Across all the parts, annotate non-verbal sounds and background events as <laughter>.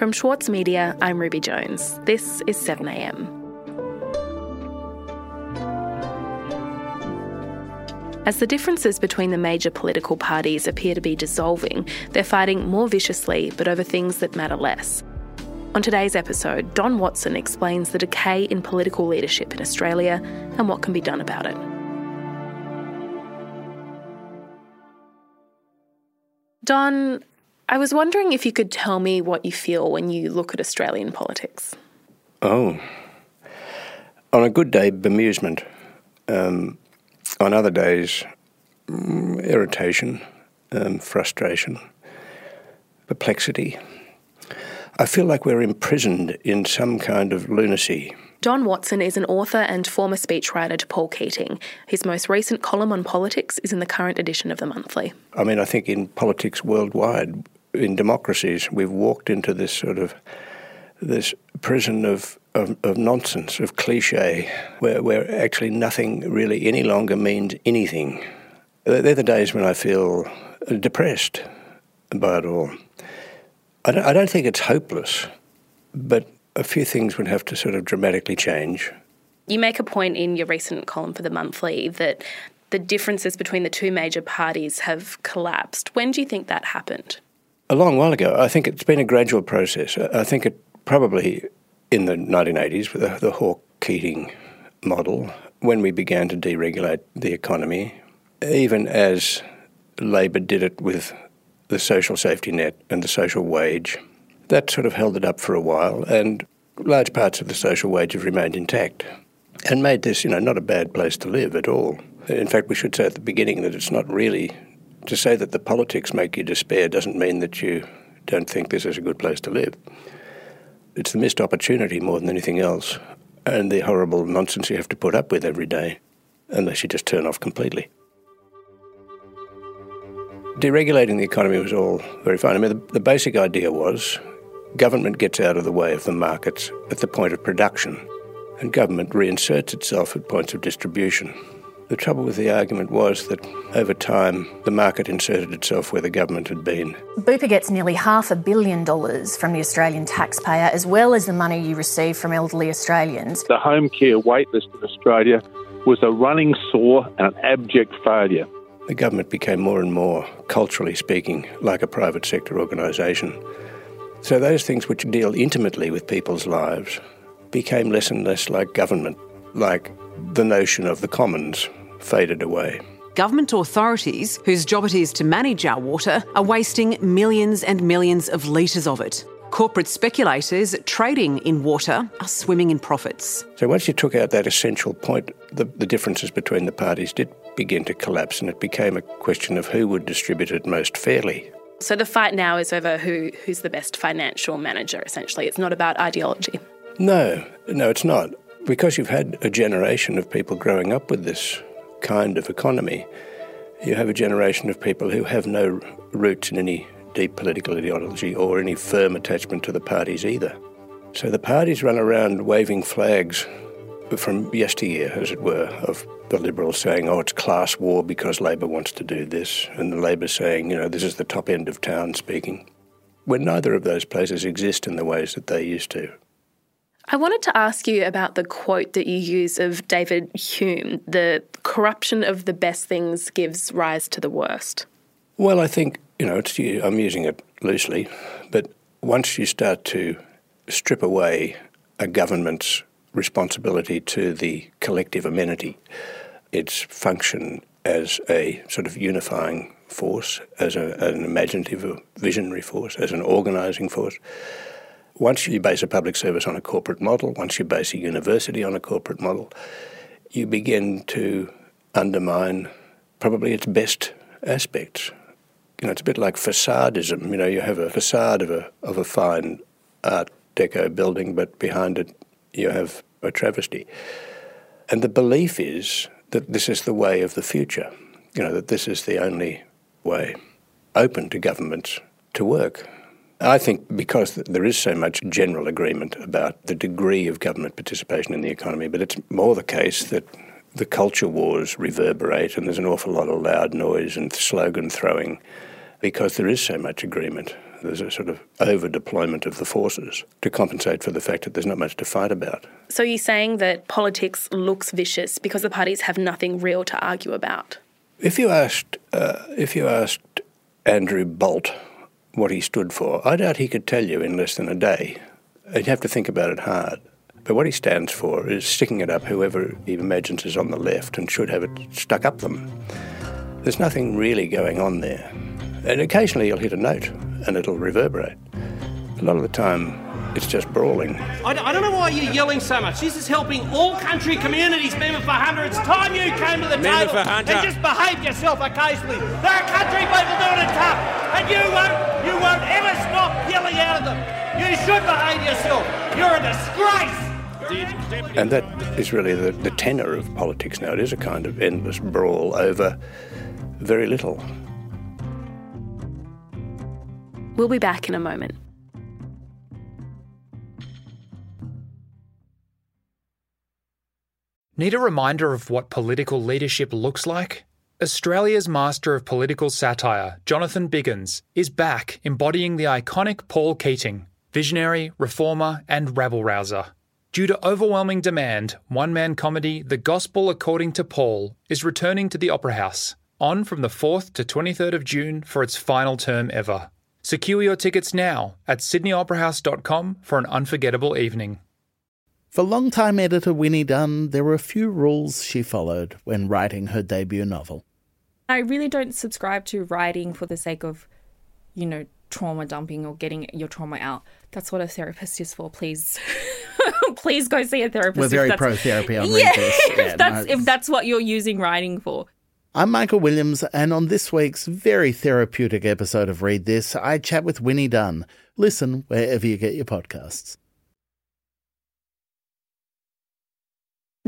From Schwartz Media, I'm Ruby Jones. This is 7am. As the differences between the major political parties appear to be dissolving, they're fighting more viciously but over things that matter less. On today's episode, Don Watson explains the decay in political leadership in Australia and what can be done about it. Don, I was wondering if you could tell me what you feel when you look at Australian politics. Oh. On a good day, bemusement. Um, on other days, mm, irritation, um, frustration, perplexity. I feel like we're imprisoned in some kind of lunacy. Don Watson is an author and former speechwriter to Paul Keating. His most recent column on politics is in the current edition of The Monthly. I mean, I think in politics worldwide, in democracies, we've walked into this sort of this prison of, of, of, nonsense, of cliche, where, where actually nothing really any longer means anything. They're the days when I feel depressed by it all. I don't, I don't think it's hopeless, but a few things would have to sort of dramatically change. You make a point in your recent column for The Monthly that the differences between the two major parties have collapsed. When do you think that happened? A long while ago. I think it's been a gradual process. I think it probably in the 1980s with the, the Hawke Keating model, when we began to deregulate the economy, even as Labor did it with the social safety net and the social wage. That sort of held it up for a while, and large parts of the social wage have remained intact and made this, you know, not a bad place to live at all. In fact, we should say at the beginning that it's not really to say that the politics make you despair doesn't mean that you don't think this is a good place to live. It's the missed opportunity more than anything else, and the horrible nonsense you have to put up with every day, unless you just turn off completely. Deregulating the economy was all very fine. I mean, the, the basic idea was government gets out of the way of the markets at the point of production, and government reinserts itself at points of distribution. The trouble with the argument was that over time the market inserted itself where the government had been. Bupa gets nearly half a billion dollars from the Australian taxpayer, as well as the money you receive from elderly Australians. The home care waitlist in Australia was a running sore and an abject failure the government became more and more, culturally speaking, like a private sector organisation. So those things which deal intimately with people's lives became less and less like government, like the notion of the commons faded away. Government authorities, whose job it is to manage our water, are wasting millions and millions of litres of it. Corporate speculators trading in water are swimming in profits. So once you took out that essential point, the, the differences between the parties did begin to collapse, and it became a question of who would distribute it most fairly. So the fight now is over who who's the best financial manager. Essentially, it's not about ideology. No, no, it's not. Because you've had a generation of people growing up with this kind of economy, you have a generation of people who have no roots in any deep political ideology or any firm attachment to the parties either. So the parties run around waving flags from yesteryear, as it were, of the Liberals saying, oh, it's class war because Labor wants to do this, and the Labor saying, you know, this is the top end of town speaking, when neither of those places exist in the ways that they used to. I wanted to ask you about the quote that you use of David Hume the corruption of the best things gives rise to the worst. Well, I think, you know, I'm using it loosely, but once you start to strip away a government's responsibility to the collective amenity, its function as a sort of unifying force, as a, an imaginative, visionary force, as an organising force. Once you base a public service on a corporate model, once you base a university on a corporate model, you begin to undermine probably its best aspects. You know, it's a bit like facadism. You know, you have a facade of a of a fine Art Deco building, but behind it you have a travesty. And the belief is that this is the way of the future, you know, that this is the only way open to governments to work. I think because there is so much general agreement about the degree of government participation in the economy, but it's more the case that the culture wars reverberate and there's an awful lot of loud noise and slogan throwing because there is so much agreement There's a sort of over deployment of the forces to compensate for the fact that there's not much to fight about. So you're saying that politics looks vicious because the parties have nothing real to argue about? If you asked, uh, if you asked Andrew Bolt what he stood for, I doubt he could tell you in less than a day. You'd have to think about it hard. But what he stands for is sticking it up whoever he imagines is on the left and should have it stuck up them. There's nothing really going on there. And occasionally you'll hit a note and it'll reverberate. A lot of the time, it's just brawling. I, I don't know why you're yelling so much. This is helping all country communities, Member for Hunter. It's time you came to the Member table for and just behave yourself occasionally. There are country people doing it tough, and you won't You should behave yourself. You're a disgrace. And that is really the, the tenor of politics now. It is a kind of endless brawl over very little. We'll be back in a moment. Need a reminder of what political leadership looks like? Australia's master of political satire, Jonathan Biggins, is back embodying the iconic Paul Keating, visionary, reformer, and rabble rouser. Due to overwhelming demand, one man comedy The Gospel According to Paul is returning to the Opera House, on from the 4th to 23rd of June for its final term ever. Secure your tickets now at sydneyoperahouse.com for an unforgettable evening. For longtime editor Winnie Dunn, there were a few rules she followed when writing her debut novel. I really don't subscribe to writing for the sake of, you know, trauma dumping or getting your trauma out. That's what a therapist is for. Please, <laughs> please go see a therapist. We're very pro therapy on Yeah, Read This. Yeah, if that's no, if that's what you're using writing for. I'm Michael Williams, and on this week's very therapeutic episode of Read This, I chat with Winnie Dunn. Listen wherever you get your podcasts.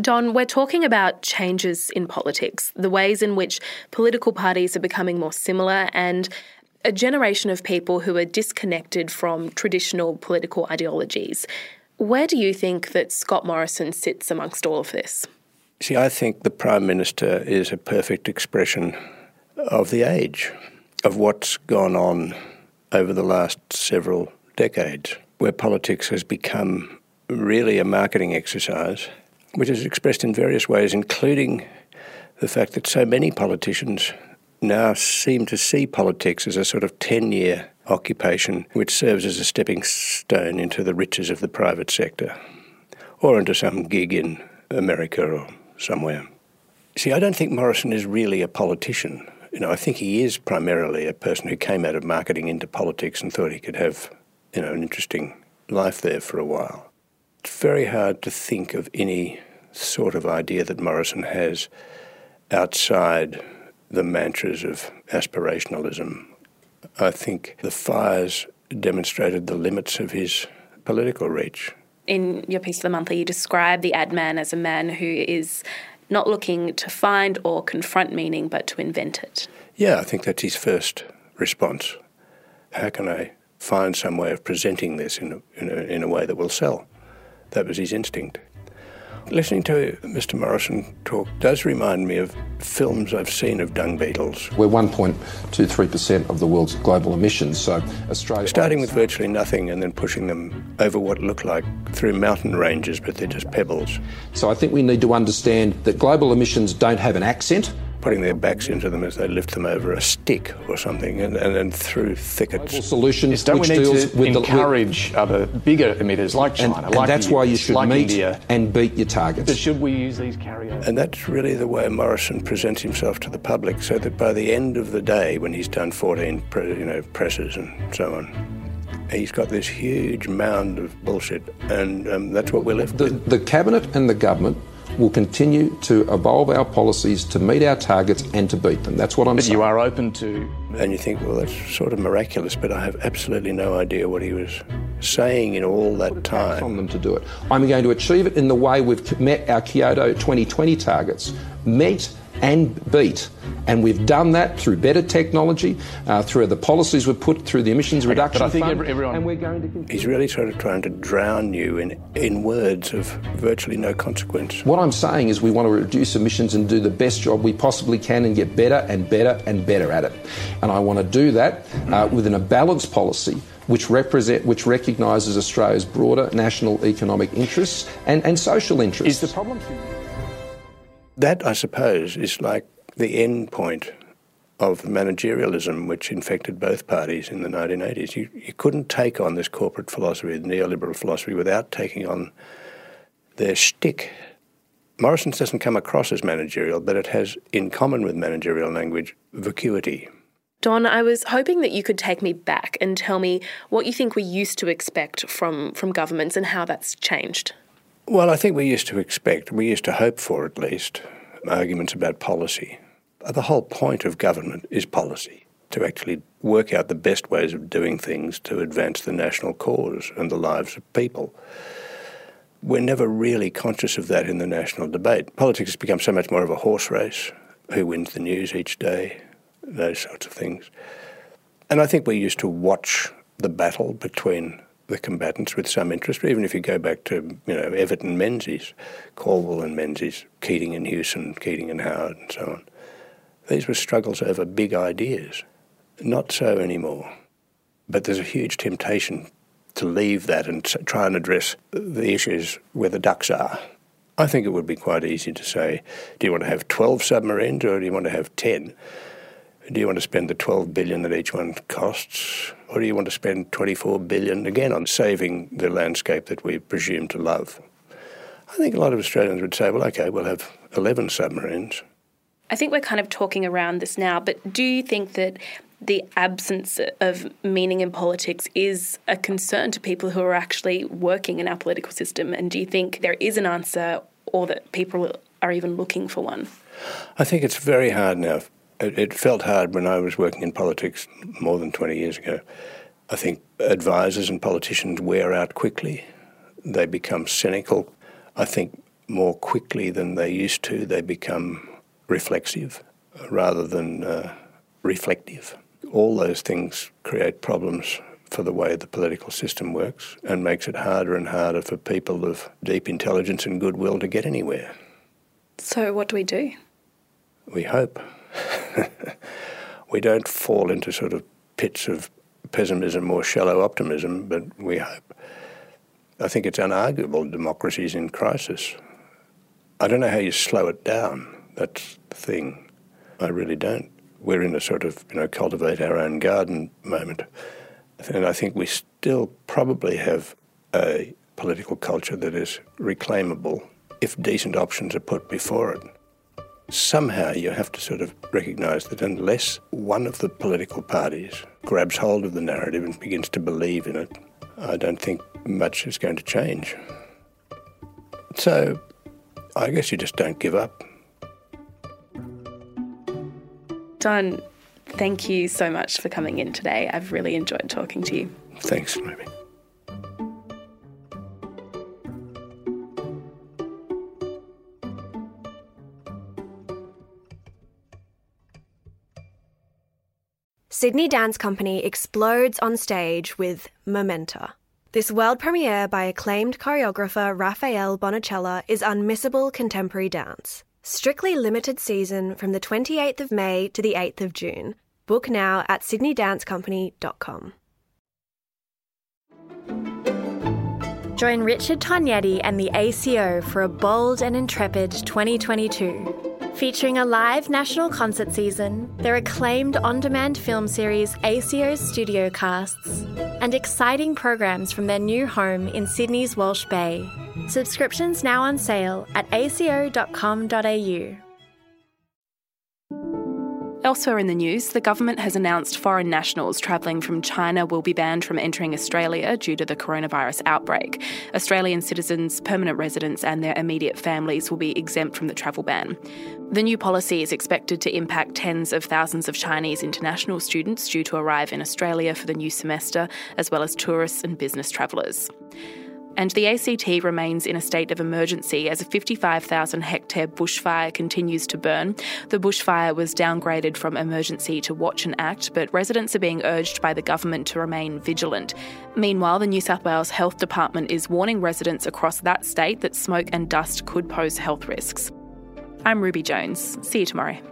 Don, we're talking about changes in politics, the ways in which political parties are becoming more similar, and a generation of people who are disconnected from traditional political ideologies. Where do you think that Scott Morrison sits amongst all of this? See, I think the Prime Minister is a perfect expression of the age, of what's gone on over the last several decades, where politics has become really a marketing exercise, which is expressed in various ways, including the fact that so many politicians now seem to see politics as a sort of 10 year occupation which serves as a stepping stone into the riches of the private sector or into some gig in America or somewhere. See, I don't think Morrison is really a politician. You know, I think he is primarily a person who came out of marketing into politics and thought he could have, you know, an interesting life there for a while. It's very hard to think of any sort of idea that Morrison has outside the mantras of aspirationalism. I think the fires demonstrated the limits of his political reach. In your piece of the monthly, you describe the ad man as a man who is not looking to find or confront meaning, but to invent it. Yeah, I think that's his first response. How can I find some way of presenting this in a, in a, in a way that will sell? That was his instinct. Listening to Mr. Morrison talk does remind me of films I've seen of dung beetles. We're 1.23% of the world's global emissions, so Australia. Starting with virtually nothing and then pushing them over what look like through mountain ranges, but they're just pebbles. So I think we need to understand that global emissions don't have an accent. Putting their backs into them as they lift them over a stick or something and, and then through thickets. Global solutions Don't which we need deals to with encourage other bigger emitters like the. And, China, and like that's the why you should like meet India? and beat your targets. But should we use these carryovers? And that's really the way Morrison presents himself to the public, so that by the end of the day, when he's done 14 pre- you know, presses and so on, he's got this huge mound of bullshit, and um, that's what we're left The, with. the cabinet and the government will continue to evolve our policies to meet our targets and to beat them. That's what I'm But saying. you are open to. And you think, well, that's sort of miraculous, but I have absolutely no idea what he was saying in all that time. on them to do it. I'm going to achieve it in the way we've met our Kyoto 2020 targets, meet and beat. And we've done that through better technology, uh, through the policies we've put through the emissions reduction but I think fund, every- everyone- and we're going to continue. He's really sort of trying to drown you in, in words of virtually no consequence. What I'm saying is we want to reduce emissions and do the best job we possibly can and get better and better and better at it. And I want to do that uh, within a balanced policy which represent which recognises Australia's broader national economic interests and, and social interests. Is the problem? That, I suppose, is like the end point of managerialism which infected both parties in the 1980s. You, you couldn't take on this corporate philosophy, the neoliberal philosophy, without taking on their shtick. Morrison's doesn't come across as managerial, but it has, in common with managerial language, vacuity. Don, I was hoping that you could take me back and tell me what you think we used to expect from, from governments and how that's changed. Well, I think we used to expect, we used to hope for at least, arguments about policy. Uh, the whole point of government is policy, to actually work out the best ways of doing things to advance the national cause and the lives of people. We're never really conscious of that in the national debate. Politics has become so much more of a horse race who wins the news each day, those sorts of things. And I think we used to watch the battle between the combatants with some interest, even if you go back to, you know, Evatt and Menzies, Calwell and Menzies, Keating and Hewson, Keating and Howard, and so on. These were struggles over big ideas. Not so anymore. But there's a huge temptation to leave that and try and address the issues where the ducks are. I think it would be quite easy to say, do you want to have 12 submarines or do you want to have 10? Do you want to spend the 12 billion that each one costs, or do you want to spend 24 billion again on saving the landscape that we presume to love? I think a lot of Australians would say, well, okay, we'll have 11 submarines. I think we're kind of talking around this now, but do you think that the absence of meaning in politics is a concern to people who are actually working in our political system? And do you think there is an answer or that people are even looking for one? I think it's very hard now. It, it felt hard when I was working in politics more than 20 years ago. I think advisors and politicians wear out quickly. They become cynical. I think more quickly than they used to, they become reflexive rather than uh, reflective. All those things create problems for the way the political system works and makes it harder and harder for people of deep intelligence and goodwill to get anywhere. So, what do we do? We hope. <laughs> we don't fall into sort of pits of pessimism or shallow optimism, but we hope. I think it's unarguable democracy's in crisis. I don't know how you slow it down. That's the thing. I really don't. We're in a sort of, you know, cultivate our own garden moment. And I think we still probably have a political culture that is reclaimable if decent options are put before it. Somehow you have to sort of recognise that unless one of the political parties grabs hold of the narrative and begins to believe in it, I don't think much is going to change. So I guess you just don't give up. Don, thank you so much for coming in today. I've really enjoyed talking to you. Thanks, Ruby. Sydney Dance Company explodes on stage with Momenta. This world premiere by acclaimed choreographer Rafael Bonachela is unmissable contemporary dance. Strictly limited season from the 28th of May to the 8th of June. Book now at sydneydancecompany.com. Join Richard Tognetti and the ACO for a bold and intrepid 2022. Featuring a live national concert season, their acclaimed on demand film series ACO's Studio Casts, and exciting programs from their new home in Sydney's Walsh Bay. Subscriptions now on sale at aco.com.au. Elsewhere in the news, the government has announced foreign nationals travelling from China will be banned from entering Australia due to the coronavirus outbreak. Australian citizens, permanent residents, and their immediate families will be exempt from the travel ban. The new policy is expected to impact tens of thousands of Chinese international students due to arrive in Australia for the new semester, as well as tourists and business travellers. And the ACT remains in a state of emergency as a 55,000 hectare bushfire continues to burn. The bushfire was downgraded from emergency to watch and act, but residents are being urged by the government to remain vigilant. Meanwhile, the New South Wales Health Department is warning residents across that state that smoke and dust could pose health risks. I'm Ruby Jones. See you tomorrow.